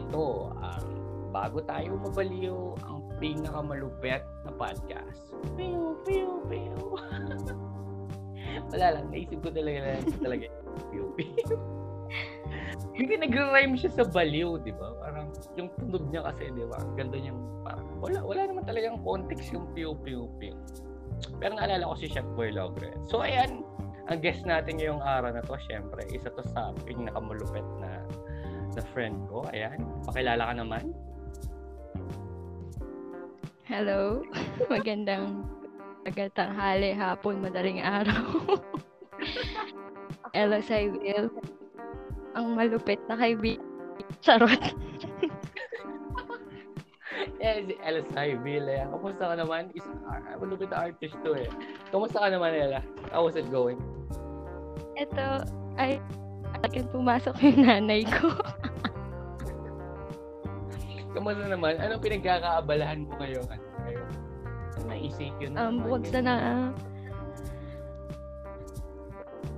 ito, um, bago tayo mabaliw, ang pinakamalupet na podcast. Piu, piu, piu. Wala lang, naisip ko talaga na talaga piu, piu. Hindi nag-rhyme siya sa baliw, di ba? Parang yung tunog niya kasi, di ba? Ang ganda niyang parang wala, wala naman talagang context yung piu, piu, piu. Pero naalala ko si Chef Boy Logre. So, ayan, ang guest natin ngayong araw na to, syempre, isa to sa pinakamalupet na na friend ko. Ayan, pakilala ka naman. Hello. Magandang magandang hali, hapon, madaling araw. Ella Will. Ang malupit na kaibigan. Charot. eh, si Ella Saiville. Eh. Kamusta ka naman? Is, uh, malupit na artist to eh. Kamusta ka naman, Ella? How was it going? Ito, ay, akin pumasok yung nanay ko. Kamusta naman? Anong pinagkakaabalahan mo ngayon? Ano? Ano naisip yun? Um, bukod sa na, uh,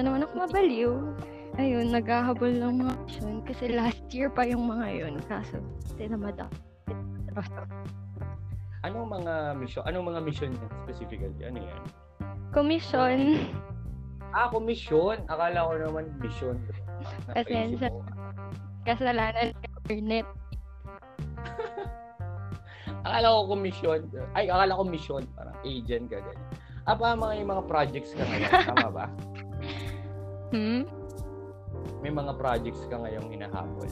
ano man ako mabaliw. Ayun, naghahabol ng mga mission kasi last year pa yung mga yun. Kaso, tinamad ako. Anong mga mission? Anong mga mission yan specifically? Ano yan? Commission. Ah, commission. Akala ko naman mission. Pasensya. Kasalanan internet. akala ko commission. Ay, akala ko mission. Parang agent ka ganyan. Ah, pa mga mga projects ka ngayon. Tama ba? Hmm? May mga projects ka ngayong hinahabol.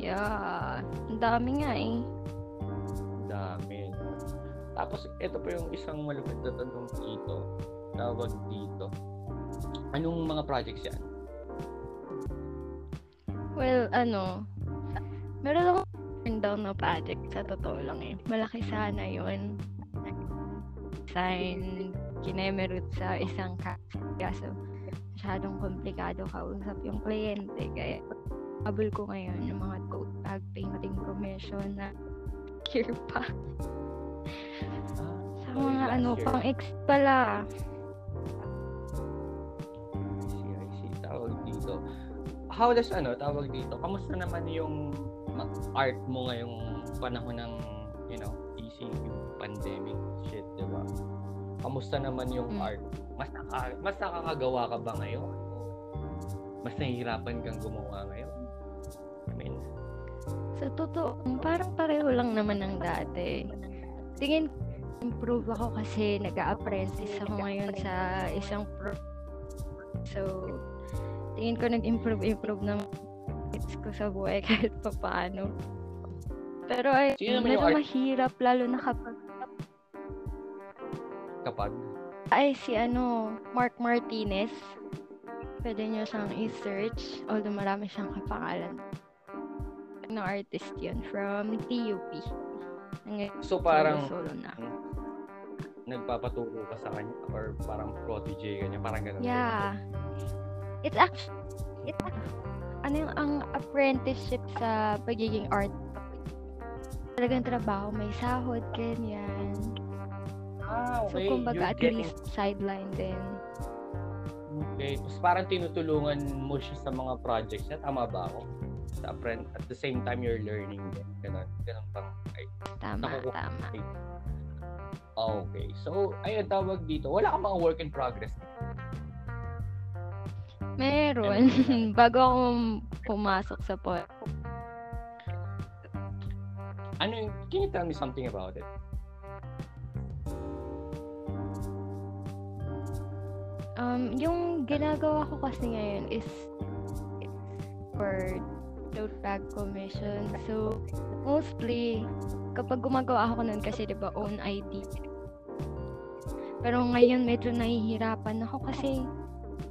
Yeah. Ang dami nga eh. Dami. Tapos, ito pa yung isang malupit na tanong dito. Tawag dito. Anong mga projects yan? Well, ano, meron akong turn down na project sa totoo lang eh. Malaki sana yun. Sign, kinemerut sa isang kasi. Kaso, masyadong komplikado kausap yung kliyente. Kaya, habol ko ngayon yung mga tote bag painting commission na year pa. Sa Oh, mga ano, pang ex pala. How does, ano, tawag dito, kamusta naman yung art mo ngayong panahon ng, you know, ECQ, pandemic, shit, di ba? Kamusta naman yung Mm. art? Mas, naka, mas nakakagawa ka ba ngayon? Mas nahihirapan kang gumawa ngayon? I mean, Sa totoo, parang pareho lang naman ng dati. Tingin improve ako kasi nag-a-apprentice ako ngayon sa isang pro. So, tingin ko nag-improve improve ng skills ko sa buhay kahit pa paano. Pero ay, yung medyo art- mahirap lalo na kapag kapag, ay si ano, Mark Martinez. Pwede nyo siyang i-search. Although marami siyang kapangalan. Ano artist yun? From TUP. Ngayon, so parang, solo na. nagpapaturo ka sa kanya or parang protege ka niya, parang ganun. Yeah. It's actually, it's ano yung ang apprenticeship sa pagiging art. Talagang trabaho, may sahod, ganyan. Ah, So, okay. kumbaga, You're at getting least sideline din. Okay. Tapos parang tinutulungan mo siya sa mga projects niya. Tama ba ako? Sa friend, at the same time you're learning din. Ganun. Ganun pang, ay, Tama, nakukuha. tama. Okay. So, ayun, tawag dito. Wala ka mga work in progress. Meron. Bago ako pumasok sa po. Ano yung, can you tell me something about it? Um, yung ginagawa ko kasi ngayon is for tote bag commission. So, mostly, kapag gumagawa ako nun kasi, di ba, own ID. Pero ngayon, medyo nahihirapan ako kasi,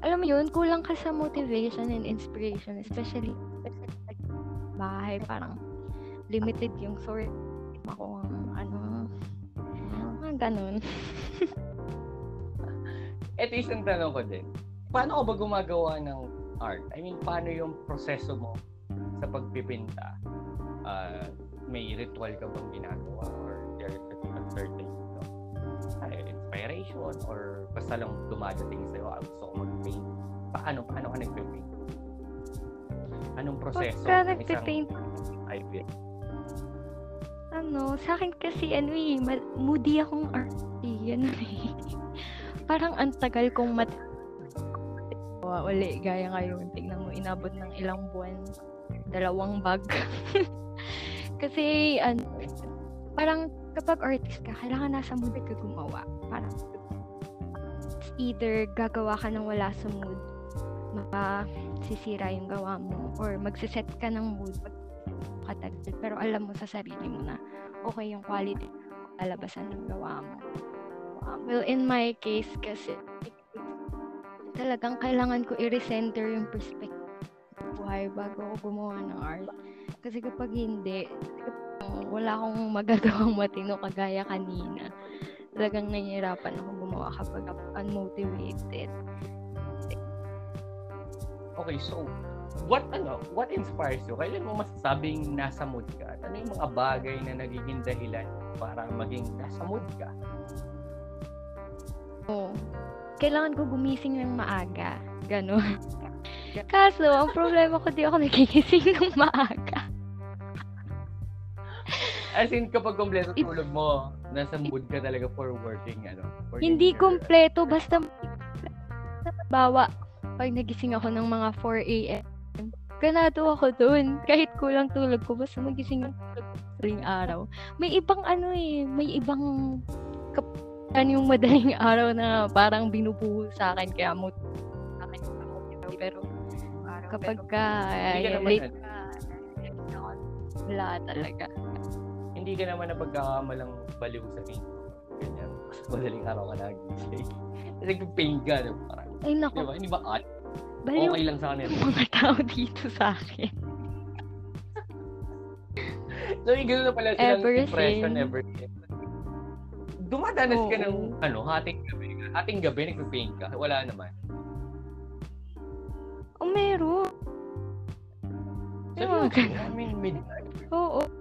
alam mo yun, kulang ka sa motivation and inspiration, especially bahay, parang limited yung source. Ako, ano, mga ganun. Ito isang tanong ko din. Paano ka ba gumagawa ng art? I mean, paano yung proseso mo sa pagpipinta? Ah, may ritual ka bang ginagawa or there's a certain, know, ay, inspiration or basta lang dumadating sa'yo, ah, gusto ko mag-paint? Paano, paano ka nagpe-paint? Anong proseso Pagka nagpe-paint, isang idea? ano, sa akin kasi, ano eh, ma- moody akong arty. Ano eh. Parang ang tagal kong mat... Wow, uli, gaya ngayon. Tingnan mo, inabot ng ilang buwan. Dalawang bag. kasi, ano, parang kapag artist ka, kailangan nasa mood ka gumawa. Parang, it's either gagawa ka ng wala sa mood, makasisira yung gawa mo, or magsiset ka ng mood katagal. Pero alam mo sa sarili mo na okay yung quality lalabasan ng gawa mo. Um, well, in my case kasi, talagang kailangan ko i-recenter yung perspective buhay bago ako gumawa ng art. Kasi kapag hindi, wala akong magagawang matino kagaya kanina. Talagang nahihirapan ako gumawa kapag unmotivated. Okay, so what ano, what inspires you? Kailan mo masasabing nasa mood ka? At ano yung mga bagay na nagiging dahilan para maging nasa mood ka? Oo. Kailangan ko gumising ng maaga. Ganon. Kaso, ang problema ko, di ako nagigising ng maaga. As in, kapag kompleto tulog mo, nasa mood ka talaga for working, ano? for Hindi your- kompleto, basta bawa, pag nagising ako ng mga 4 a.m., ganado ako dun. Kahit kulang tulog ko, basta magising ako madaling araw. May ibang ano eh, may ibang kap- yan yung madaling araw na parang binubuo sa akin, kaya mo sa akin. Pero kapag ka ka eh, late ano. ka, wala talaga. Hindi ka naman na pagkakamalang baliw sa king. Ganyan. Madaling araw ka nagising. Nag-pain ka. No? Parang, Ay naku, ba? Hindi ba odd? baliw Okay lang sa kanila. mga tao dito sa akin. So, yung gano'n na pala silang Ever impression since. ever since. Dumadanas ka ng, Oo. ano, hating gabi. Hating gabi, nagpe-paint ka. Wala naman. Oh, meron. Seryoso? ganun. I mean, midnight. Oo. Tas na,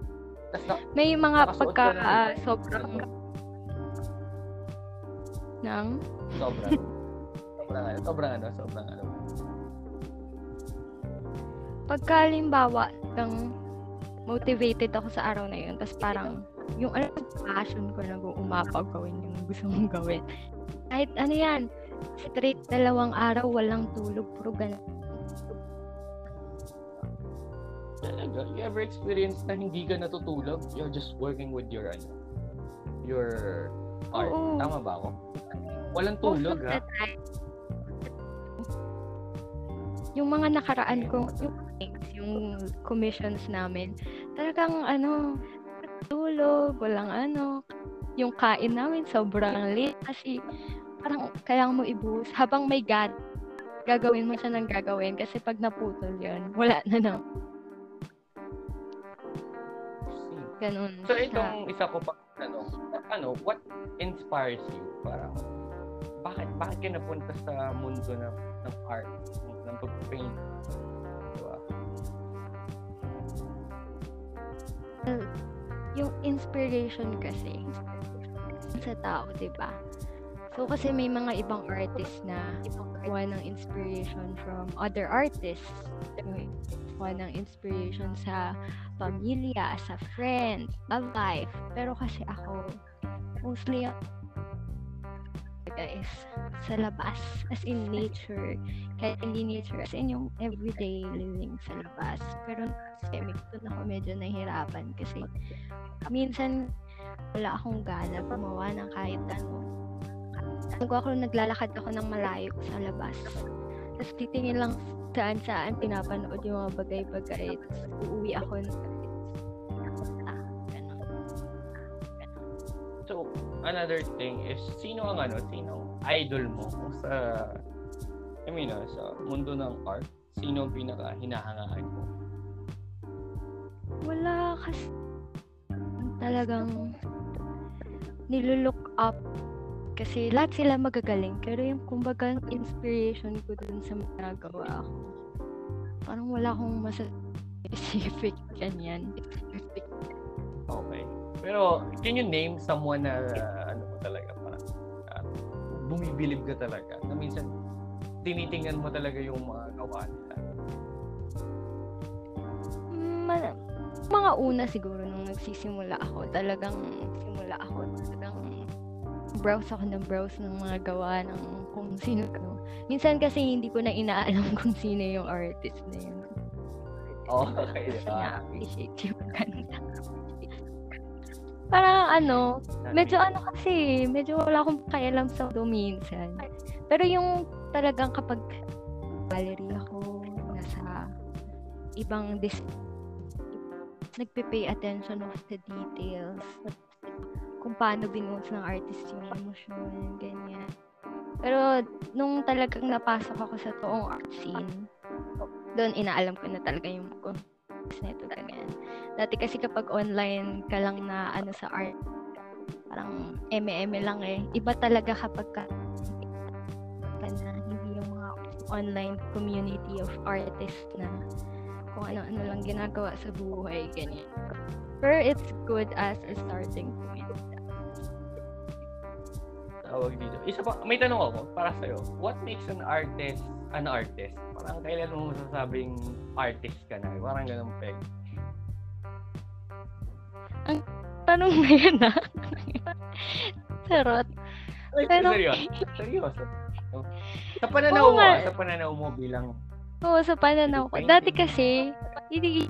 May mga pagka ka na ah, sobrang ng sobrang, sobrang ano, sobrang ano, sobrang ano. pagka halimbawa ng motivated ako sa araw na yun, tapos parang yung ano, passion ko na umapag gawin yung gusto mong gawin. Kahit ano yan, straight dalawang araw, walang tulog, puro ganun. Talaga, you ever experience na hindi ka natutulog? You're just working with your, ano, your art. Oo. Tama ba ako? Walang tulog, ha? yung mga nakaraan ko, yung, yung commissions namin, talagang ano, tulog, walang ano, yung kain namin sobrang late kasi parang kailangan mo ibuhos habang may gad gagawin mo siya ng gagawin kasi pag naputol yun, wala na na. Ganun. So, itong isa ko pa, ano, ano, what inspires you? Parang, bakit, bakit ka napunta sa mundo ng, ng art, ng, pag-paint? Diba? yung inspiration kasi sa tao, 'di ba? So kasi may mga ibang artists na kuha ng inspiration from other artists. Kuha ng inspiration sa pamilya, sa friends, love life. Pero kasi ako, mostly is sa labas, as in nature. Kahit hindi nature, as in yung everyday living sa labas. Pero pandemic, doon ako medyo nahihirapan kasi minsan wala akong gana gumawa ng kahit ano. Nag ako naglalakad ako ng malayo sa labas. Tapos titingin lang saan saan pinapanood yung mga bagay-bagay. Tapos uuwi ako ng ah, ganun. So, another thing is, sino ang ano, sino idol mo sa, I mean, ah, sa mundo ng art? Sino ang pinaka hinahangaan mo? Wala kasi talagang nilulook up kasi lahat sila magagaling pero yung kumbaga inspiration ko dun sa mga nagawa ko parang wala akong masa specific ganyan Okay. Pero, can you name someone na, uh, ano mo talaga, parang, uh, bumibilib ka talaga. Na minsan, tinitingnan mo talaga yung mga gawa nila. Ma- mga una siguro nung nagsisimula ako, talagang simula ako, browse ako ng browse ng mga gawa ng kung sino ko. Minsan kasi hindi ko na inaalam kung sino yung artist na yun. Oh, okay. Kasi Ah, na-appreciate yung ganda. Parang ano, medyo ano kasi, medyo wala akong pakialam sa do minsan. Pero yung talagang kapag gallery ako, nasa ibang dis nagpe-pay attention of the details kung paano binuhos ng artist yung emosyon, ganyan. Pero nung talagang napasok ako sa toong art scene, doon inaalam ko na talaga yung context nito, ganyan. Dati kasi kapag online ka lang na ano sa art, parang eme-eme lang eh. Iba talaga kapag ka, ka na hindi yung mga online community of artists na kung ano-ano lang ginagawa sa buhay, ganyan. Pero it's good as a starting point. Tawag dito. Isa pa, may tanong ako para sa'yo. What makes an artist an artist? Parang kailan mo masasabing artist ka na? Parang ganun peg. Tanong na yun ah. Sarot. Ay, Pero- seryoso. Seryoso. Sa pananaw mo, ah, sa pananaw mo bilang Oo, sa pananaw ko. Dati kasi, hindi,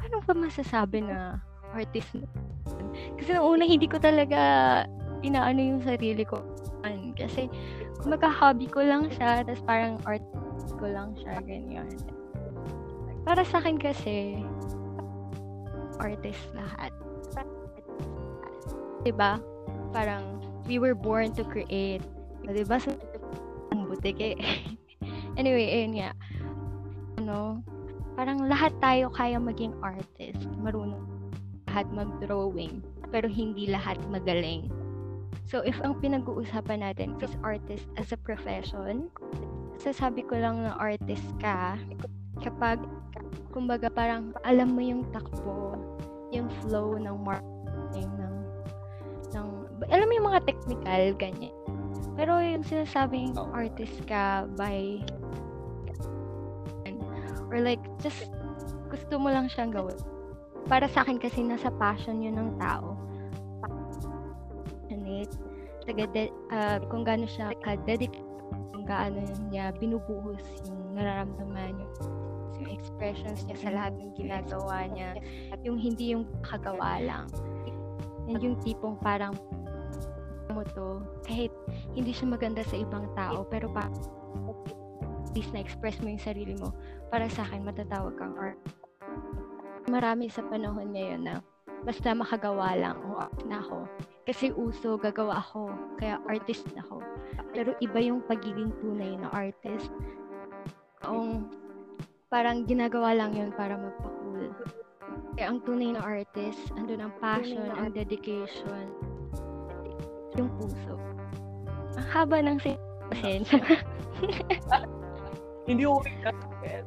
paano ba masasabi na artist na? Kasi nung una, hindi ko talaga inaano yung sarili ko. Kasi, magka-hobby ko lang siya, tapos parang art ko lang siya, ganyan. Para sa akin kasi, artist lahat. Diba? Parang, we were born to create. Diba? Sa ang butik eh. anyway, ayun nga. Ano, parang lahat tayo kaya maging artist. Marunong lahat mag-drawing. Pero hindi lahat magaling. So, if ang pinag-uusapan natin is artist as a profession, sasabi ko lang na artist ka kapag, kumbaga parang alam mo yung takbo, yung flow ng marketing, ng, ng, alam mo yung mga technical, ganyan. Pero yung sinasabing Oo. artist ka by or like just gusto mo lang siyang gawin. Para sa akin kasi nasa passion yun ng tao. Taga de- ah, kung gaano siya ka-dedicate, kung gaano niya binubuhos yung nararamdaman niya yung expressions niya sa lahat ng ginagawa niya. Yung hindi yung kagawa lang. And yung tipong parang mo to, kahit hindi siya maganda sa ibang tao, pero pa at least na-express mo yung sarili mo, para sa akin, matatawag kang art. Marami sa panahon ngayon na basta makagawa lang, o na ako. Kasi uso, gagawa ako. Kaya artist na ako. Pero iba yung pagiging tunay na artist. Ang parang ginagawa lang yun para magpa-cool. Kaya ang tunay na artist, andun ang passion, ang dedication, yung puso. Ang haba ng sin- pasensya. hindi okay that,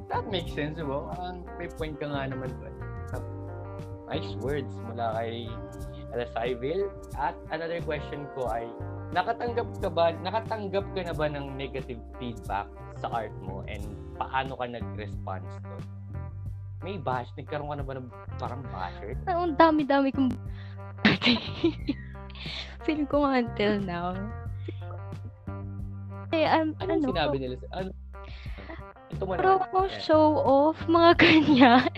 that makes sense, diba? Parang may point ka nga naman doon. Nice words mula kay Alasayville. At another question ko ay, nakatanggap ka ba, nakatanggap ka na ba ng negative feedback sa art mo and paano ka nag-response doon? May bash? Nagkaroon ka na ba ng parang basher? Ang dami-dami kong Feeling ko nga until now. Eh, um, Ano, ano, sinabi nila? Ano? Ito mo Pero na. ako show off, mga ganyan.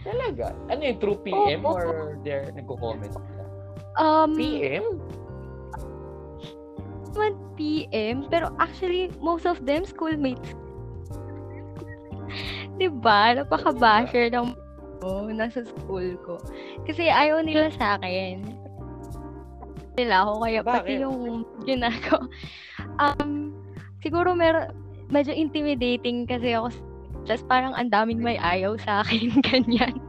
Talaga? Ano yung true PM Oo. or they're nagko-comment? Um, PM? naman PM, pero actually, most of them schoolmates. diba? Napaka-basher ng oh, nasa school ko. Kasi ayaw nila sa akin. Nila ako, kaya pati Bakit? yung ginagawa. Um, siguro meron, medyo intimidating kasi ako. Tapos parang ang daming may ayaw sa akin, ganyan.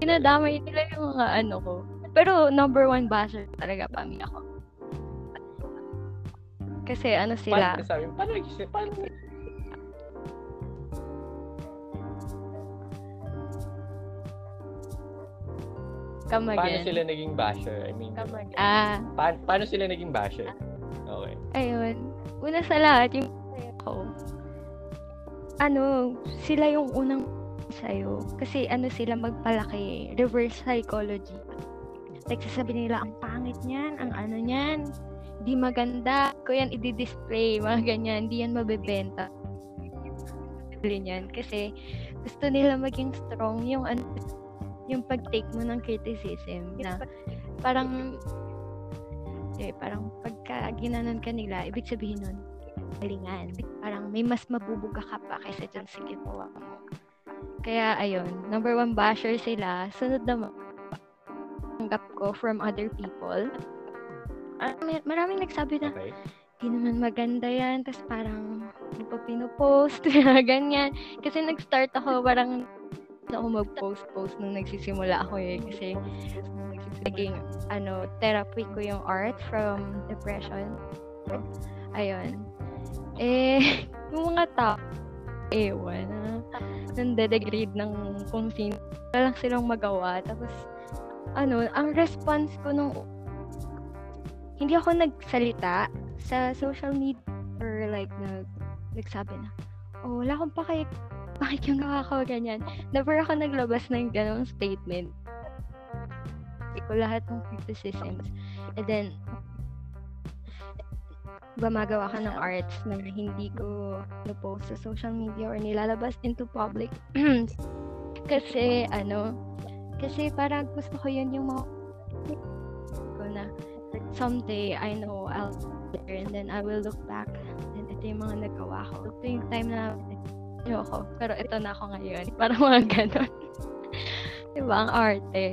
Pinadamay nila yung mga ano ko. Pero number one basher talaga pamilya ko. Kasi ano sila, Paano sabi? Paano paano Come Paano again. sila naging basher? I mean, Ah, pa- paano sila naging basher? Okay. ayun. Una sa lahat, yung ko. Ano, sila yung unang sa'yo. Kasi ano sila magpalaki, reverse psychology. Like, sasabi nila, ang pangit niyan, ang ano niyan, di maganda, ko yan i-display, mga ganyan, di yan mabebenta. Yan. Kasi gusto nila maging strong yung ano, yung pag-take mo ng criticism na parang eh, parang pagka ginanon ka nila, ibig sabihin nun, galingan. Parang may mas mabubuga ka pa kaysa dyan sa ginawa mo. Kaya, ayun, number one basher sila. Sunod naman, tanggap ko from other people. Ah, may- maraming nagsabi na, Okay. di naman maganda yan. Tapos parang, hindi pa pinupost, ganyan. Kasi nag-start ako, parang, na ako mag-post-post nung nagsisimula ako eh. Kasi, naging, ano, therapy ko yung art from depression. Ayun. Eh, yung mga tao, ewan, na, nandedegrade ng kung sino. Wala lang silang magawa. Tapos, ano, ang response ko nung, hindi ako nagsalita sa social media or like, nag, nagsabi na, oh, wala akong paki, bakit yung nakakawa ganyan. Never ako naglabas ng ganong statement. Hindi lahat ng criticisms. And then, gumagawa ka ng arts na hindi ko na-post sa social media or nilalabas into public. kasi, ano, kasi parang gusto ko yun yung mga ko na someday I know I'll there and then I will look back and ito yung mga nagawa ko. Ito yung time na ako, pero ito na ako ngayon. Parang mga ganon. diba? Ang arte.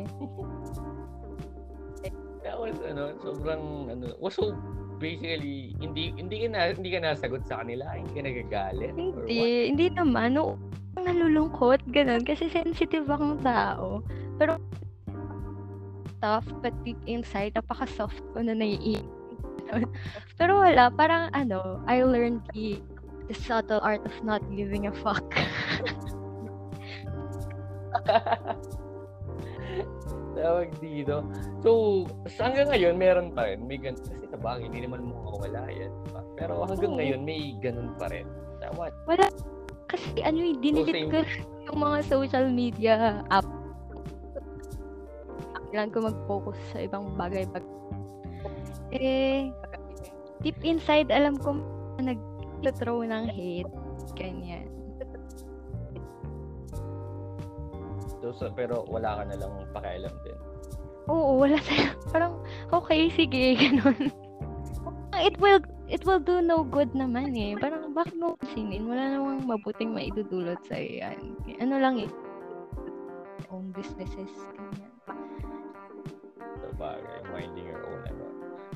That was, ano, sobrang, ano, was so, basically, hindi, hindi ka na, hindi ka nasagot sa kanila, hindi ka nagagalit? Hindi, hindi naman. No, nalulungkot, ganun. Kasi sensitive akong tao. Pero, tough, but deep inside, napaka-soft ko na naiiyak. Pero wala, parang ano, I learned the, the subtle art of not giving a fuck. Tawag dito. So, hanggang ngayon, meron pa rin. May ganun. Kasi sabagay, hindi naman mo mawala yan. diba? Pero hanggang ngayon, may ganun pa rin. Tama. Wala, kasi ano yung dinilit ko yung mga social media app. Kailangan ko mag-focus sa ibang bagay. Bag- eh, deep inside, alam ko nag-throw ng hate. Ganyan. So, so, pero wala ka na lang pakialam din. Oo, wala sa Parang, okay, sige, ganun. It will, it will do no good naman eh. Parang, bakit mo sinin? Wala namang mabuting maidudulot sa yan. Ano lang eh. Own businesses. Ganyan. Sabagay, minding your own ano.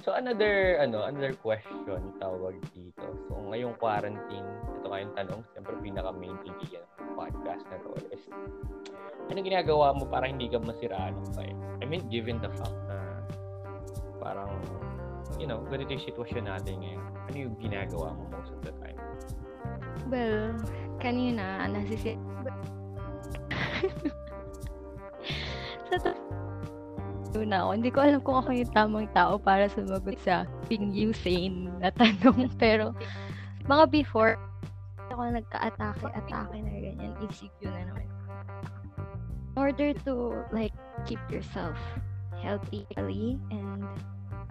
So another ano, another question tawag dito. So ngayong quarantine, ito kayong tanong, siyempre pinaka main tigilan ng podcast na to is ano ginagawa mo para hindi ka masira ng vibe? I mean, given the fact na parang you know, ganito yung sitwasyon natin ngayon. Ano yung ginagawa mo most of the time? Well, kanina, nasisi... sa to... na ako. Hindi ko alam kung ako yung tamang tao para sumagot sa being insane na tanong. Pero, mga before, ako nagka-atake-atake na ganyan, ECQ na naman. Order to, like, keep yourself healthy and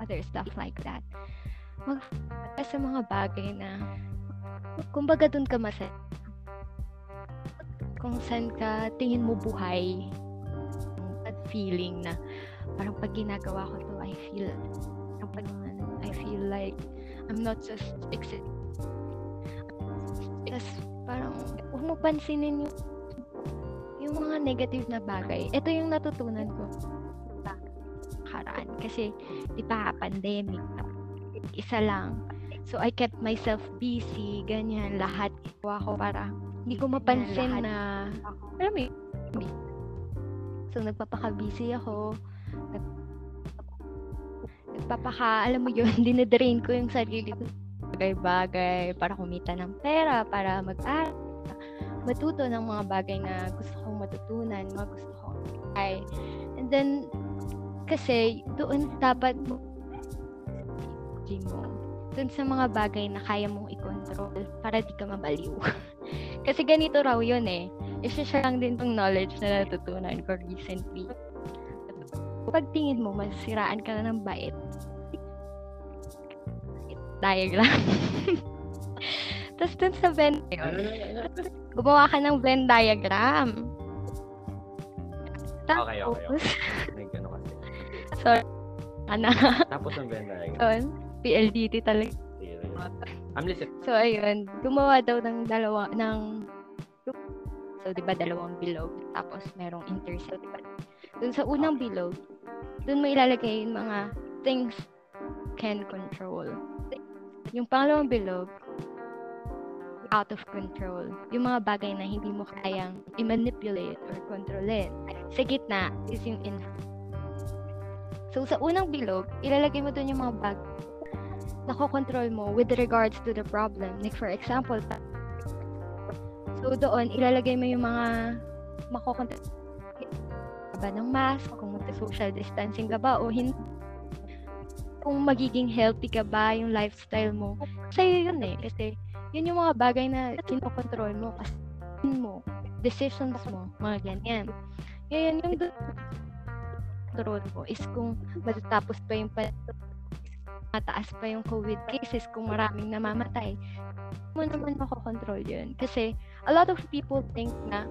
other stuff like that, mag sa mga bagay na kumbaga dun ka masaya. Kung saan ka tingin mo buhay at feeling na parang pag ginagawa ko to, I feel parang pag, ano, I feel like I'm not just exist. Tapos parang huwag mo pansinin yung yung mga negative na bagay. Ito yung natutunan ko sa karaan. Kasi, di ba, pandemic. Isa lang. So, I kept myself busy, ganyan, lahat. Gawa ko para hindi ko mapansin na, alam mo So, nagpapaka-busy ako. Nag, nagpapaka, alam mo yun, dinidrain ko yung sarili ko. Bagay-bagay, para kumita ng pera, para mag-aral, matuto ng mga bagay na gusto kong matutunan, mga gusto kong ay. And then, Kasi doon dapat mo mo dun sa mga bagay na kaya mong i-control para di ka mabaliw. Kasi ganito raw yun eh. Isa-share lang din tong knowledge na natutunan ko recently. Pag tingin mo, masiraan ka na ng bait. Diagram. Tapos dun sa Venn, gumawa ka ng Venn diagram. Tapos, Okay, okay, okay. May gano kasi. sorry, ana, Tapos ang Venn diagram. yun, PLDT talaga. I'm listening. So, ayun, gumawa daw ng dalawa, ng, so, di ba, dalawang bilog, tapos merong intercept. Dun sa unang bilog, dun mo ilalagay yung mga things can control. Yung pangalawang bilog, out of control. Yung mga bagay na hindi mo kayang i-manipulate or controlin. Sa gitna is yung in So, sa unang bilog, ilalagay mo dun yung mga bag nakokontrol mo with regards to the problem. Like, for example, so doon, ilalagay mo yung mga makokontrol ba ng mask, kung magta-social distancing ka ba o hindi kung magiging healthy ka ba yung lifestyle mo. Sa'yo yun eh. Kasi yun yung mga bagay na kinokontrol mo. Kasi mo, decisions mo, mga ganyan. Ngayon, yung control mo is kung matatapos pa yung pa- mataas pa yung COVID cases kung maraming namamatay. Mo naman makokontrol yun. Kasi a lot of people think na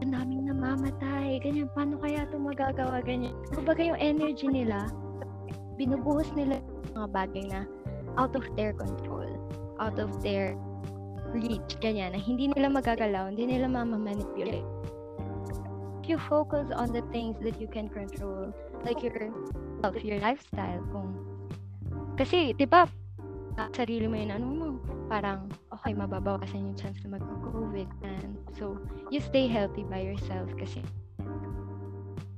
ang daming namamatay, ganyan, paano kaya ito magagawa, ganyan. Kumbaga yung energy nila, binubuhos nila mga bagay na out of their control, out of their reach, ganyan, na hindi nila magagalaw, hindi nila mamamanipulate. If you focus on the things that you can control, like your health, your lifestyle, kung kasi, di ba, sarili mo yun, ano mo, parang, okay, mababawasan yung chance na mag-COVID. And so, you stay healthy by yourself kasi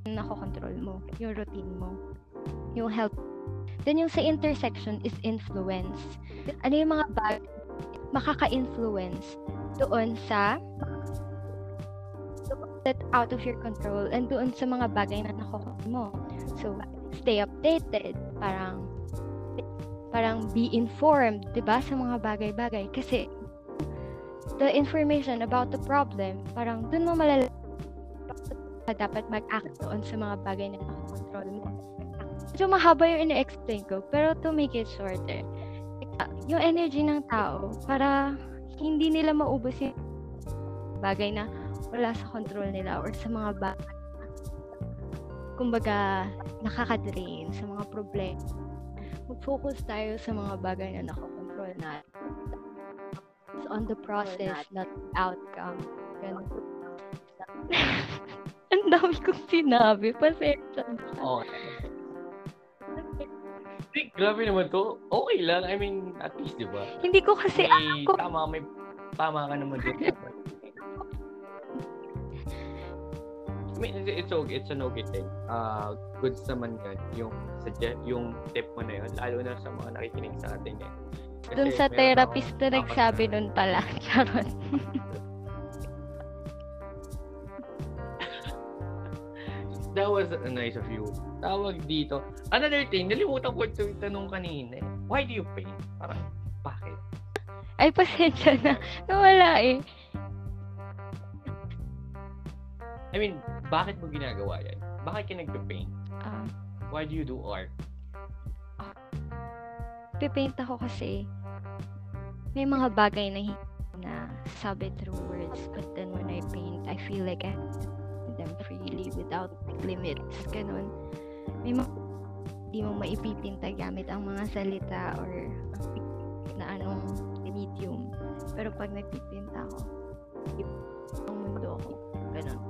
nakokontrol mo, yung routine mo, yung health. Then, yung sa intersection is influence. Ano yung mga bag makaka-influence doon sa that out of your control and doon sa mga bagay na nakokontrol mo. So, stay updated. Parang, parang be informed, 'di ba, sa mga bagay-bagay kasi the information about the problem, parang dun mo malalaman dapat mag-act doon sa mga bagay na nakakontrol mo. Medyo mahaba yung ina-explain ko, pero to make it shorter, yung energy ng tao, para hindi nila maubos yung bagay na wala sa control nila or sa mga bagay kumbaga nakaka-drain sa mga problema mag-focus tayo sa mga bagay na nakokontrol na It's on the process, not outcome. Ganun. Ang dami kong sinabi. Pasensya na. Okay. Grabe naman to. Okay lang. I mean, at least, di ba? Hindi ko kasi May, ko. tama, may, tama ka naman dun. I mean, it's, okay. It's an okay thing. Uh, goods naman yan. Yung, suggest, yung tip mo na yun. Lalo na sa mga nakikinig sa atin eh. Kasi Dun sa therapist na nagsabi nun pala. Charot. That was nice of you. Tawag dito. Another thing, nalimutan ko ito yung tanong kanina. eh. Why do you paint? Parang, bakit? Ay, pasensya na. Nawala eh. I mean, bakit mo ginagawa yan? Bakit ka nagpe-paint? Ah, Why do you do art? pipaint ako kasi may mga bagay na hindi na sabi through words but then when I paint I feel like I them freely without limits ganun may mga hindi mo maipipinta gamit ang mga salita or na anong medium pero pag nagpipinta ako ang mundo ako ganun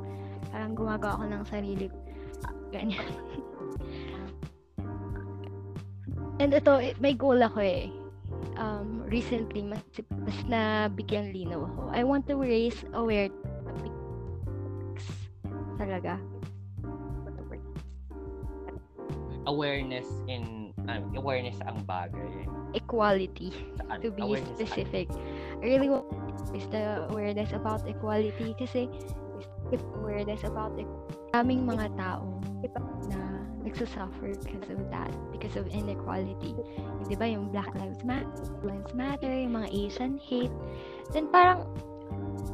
parang gumagawa ako ng sarili ko ganyan And ito, eh, may goal ako eh. Um, recently, mas, mas na bigyan linaw ako. I want to raise awareness talaga. Awareness in, um, awareness ang bagay. Equality, Saan? to be Awareness specific. I really want is the awareness about equality kasi if awareness about equality, daming mga tao na nagsasuffer because of that, because of inequality. Di ba yung Black Lives Matter, Lives Matter, yung mga Asian hate. Then parang,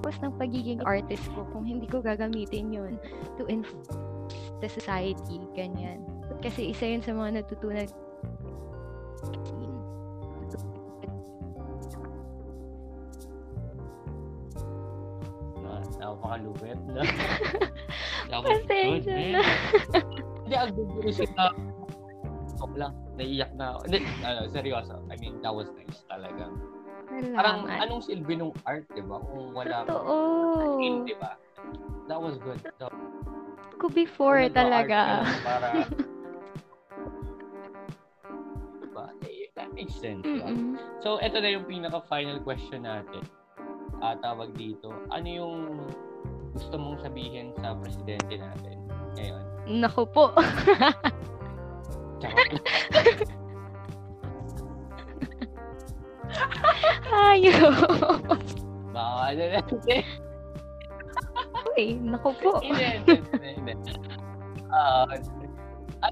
tapos ng pagiging artist ko, kung hindi ko gagamitin yun to influence the society, ganyan. Kasi isa yun sa mga natutunan Napakalupit na. Pasensya na. Hindi, ang gusto sila. Stop lang. Naiiyak na ako. Hindi, ano, seryoso. I mean, that was nice talaga. Parang, Salamat. anong silbi ng art, di ba? Kung wala Totoo. in, di ba? That was good. So, Ko before talaga. lang Para, That makes sense. diba? Mm-mm. So, ito na yung pinaka-final question natin. Ah, tawag dito. Ano yung gusto mong sabihin sa presidente natin ngayon? Naku po. Ayo. baka ano na. Uy, naku po. hindi, hindi, hindi. Ah,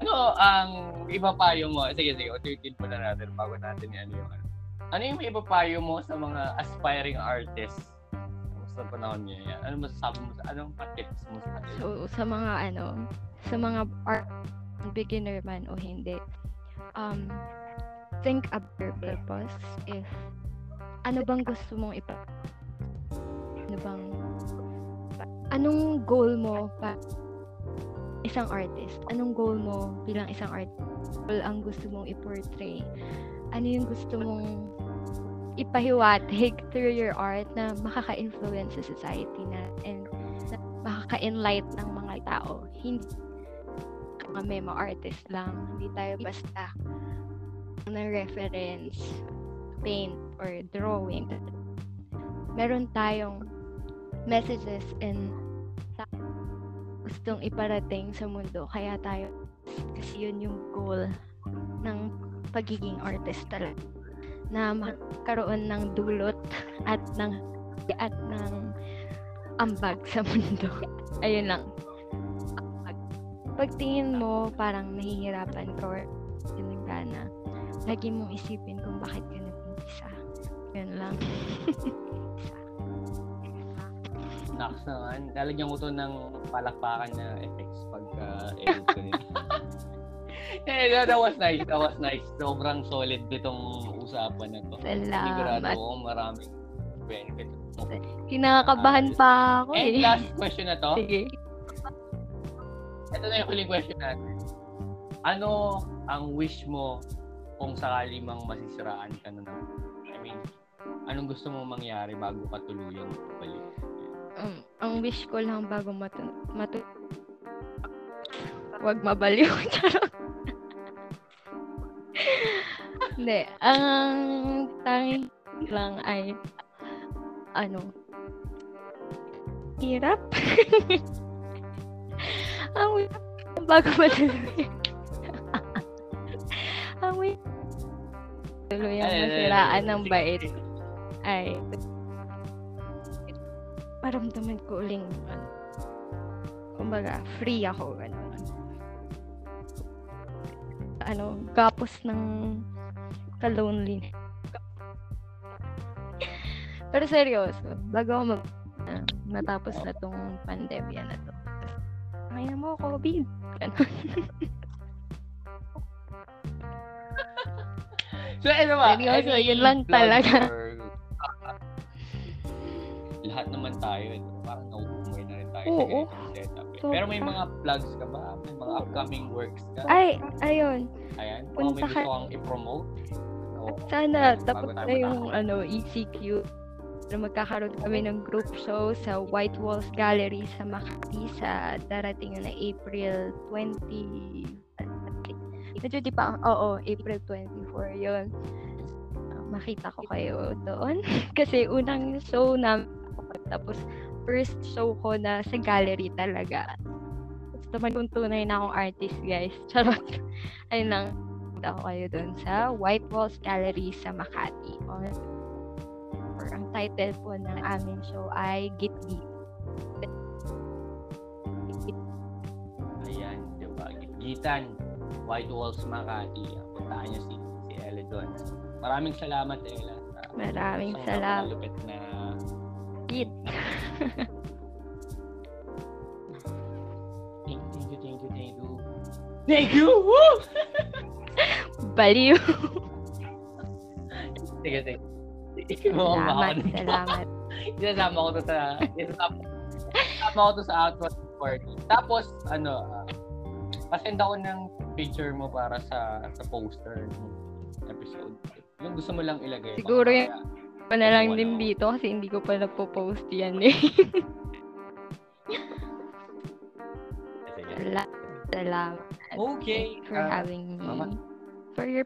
ano ang ipapayo mo? Sige, sige, ututin mo na natin bago natin yan yung ano. Ano yung ipapayo mo sa mga aspiring artists sa panahon niya yan? Ano masasabi mo sa, anong patips mo sa? So, sa mga ano, sa mga art beginner man o hindi, um, think about your purpose if ano bang gusto mong ipa ano bang anong goal mo pa isang artist anong goal mo bilang isang artist ang gusto mong i-portray? Ano yung gusto mong ipahiwatig through your art na makaka-influence sa society na and na makaka-enlight ng mga tao? Hindi kami mga artist lang hindi tayo basta ng reference paint or drawing. Meron tayong messages and gustong iparating sa mundo kaya tayo kasi yun yung goal ng pagiging artist talaga na magkaroon ng dulot at ng at ng ambag sa mundo. Ayun lang. Pagtingin mo parang nahihirapan ka or yun gana lagi mong isipin kung bakit ka nag-umpisa. Yun lang Naks naman. Lalagyan ko to ng palakpakan na effects pagka edit ko nito. eh, that, that was nice. That was nice. Sobrang solid itong usapan na to. Sigurado salamat ako maraming benefit. kinakabahan pa ako And eh last question na to. sige Ito na yung huling question natin. Ano ang wish mo kung sakali mang masisiraan ka na I mean, anong gusto mo mangyari bago ka tuluyang balik? Um, ang wish ko lang bago matu matu wag mabaliw. Charot. Hindi. Ang tanging lang ay ano hirap. Ang wish ko bago matuloy. Ang wish tuloy ang masiraan ng bait. Ay maramdaman ko uling ano, kumbaga free ako ganun. Ano gapos ng ka-lonely pero seryoso bago ako mag ah, matapos na tong pandemya na to. Ngayon mo COVID. Ganun. So, ano ba? Seryoso, yun lang talaga. or- lahat naman tayo, ito, parang nauumoy na rin tayo Oo. sa ganitong setup. eh. Pero may mga plugs ka ba? May mga upcoming works ka? ay ayun Ayan. Kung may gusto ka- kang i-promote. Oo. Sana Bago tapos na yung matapos. ano ECQ na magkakaroon kami ng group show sa White Walls Gallery sa Makati sa darating na April 20 Medyo di pa, oo, April 24 yon makita ko kayo doon. Kasi unang show na tapos first show ko na sa gallery talaga. Gusto man kung tunay na akong artist, guys. Charot. Ayun lang. Punta ko kayo doon sa White Walls Gallery sa Makati. Or, or ang title po ng aming show ay Git Git. Ayan, di ba? Gitan. White Walls Makati. Puntahan niyo si, si Ella doon. Maraming salamat, Ella. Maraming salamat. napakalupit na Kid. Thank you, thank you, thank you, thank you. Thank you! Woo! Baliw. Sige, sige. Salamat, salamat. Ko to sa sinasama, sinasama ko to sa outward party. Tapos ano, uh, pasend ako ng picture mo para sa sa poster ng episode. Yung gusto mo lang ilagay. Siguro yung- Pa na lang din dito kasi hindi ko pa nagpo-post yan eh. Sige. Sala- Salamat Okay. for ah, having me. mama. For your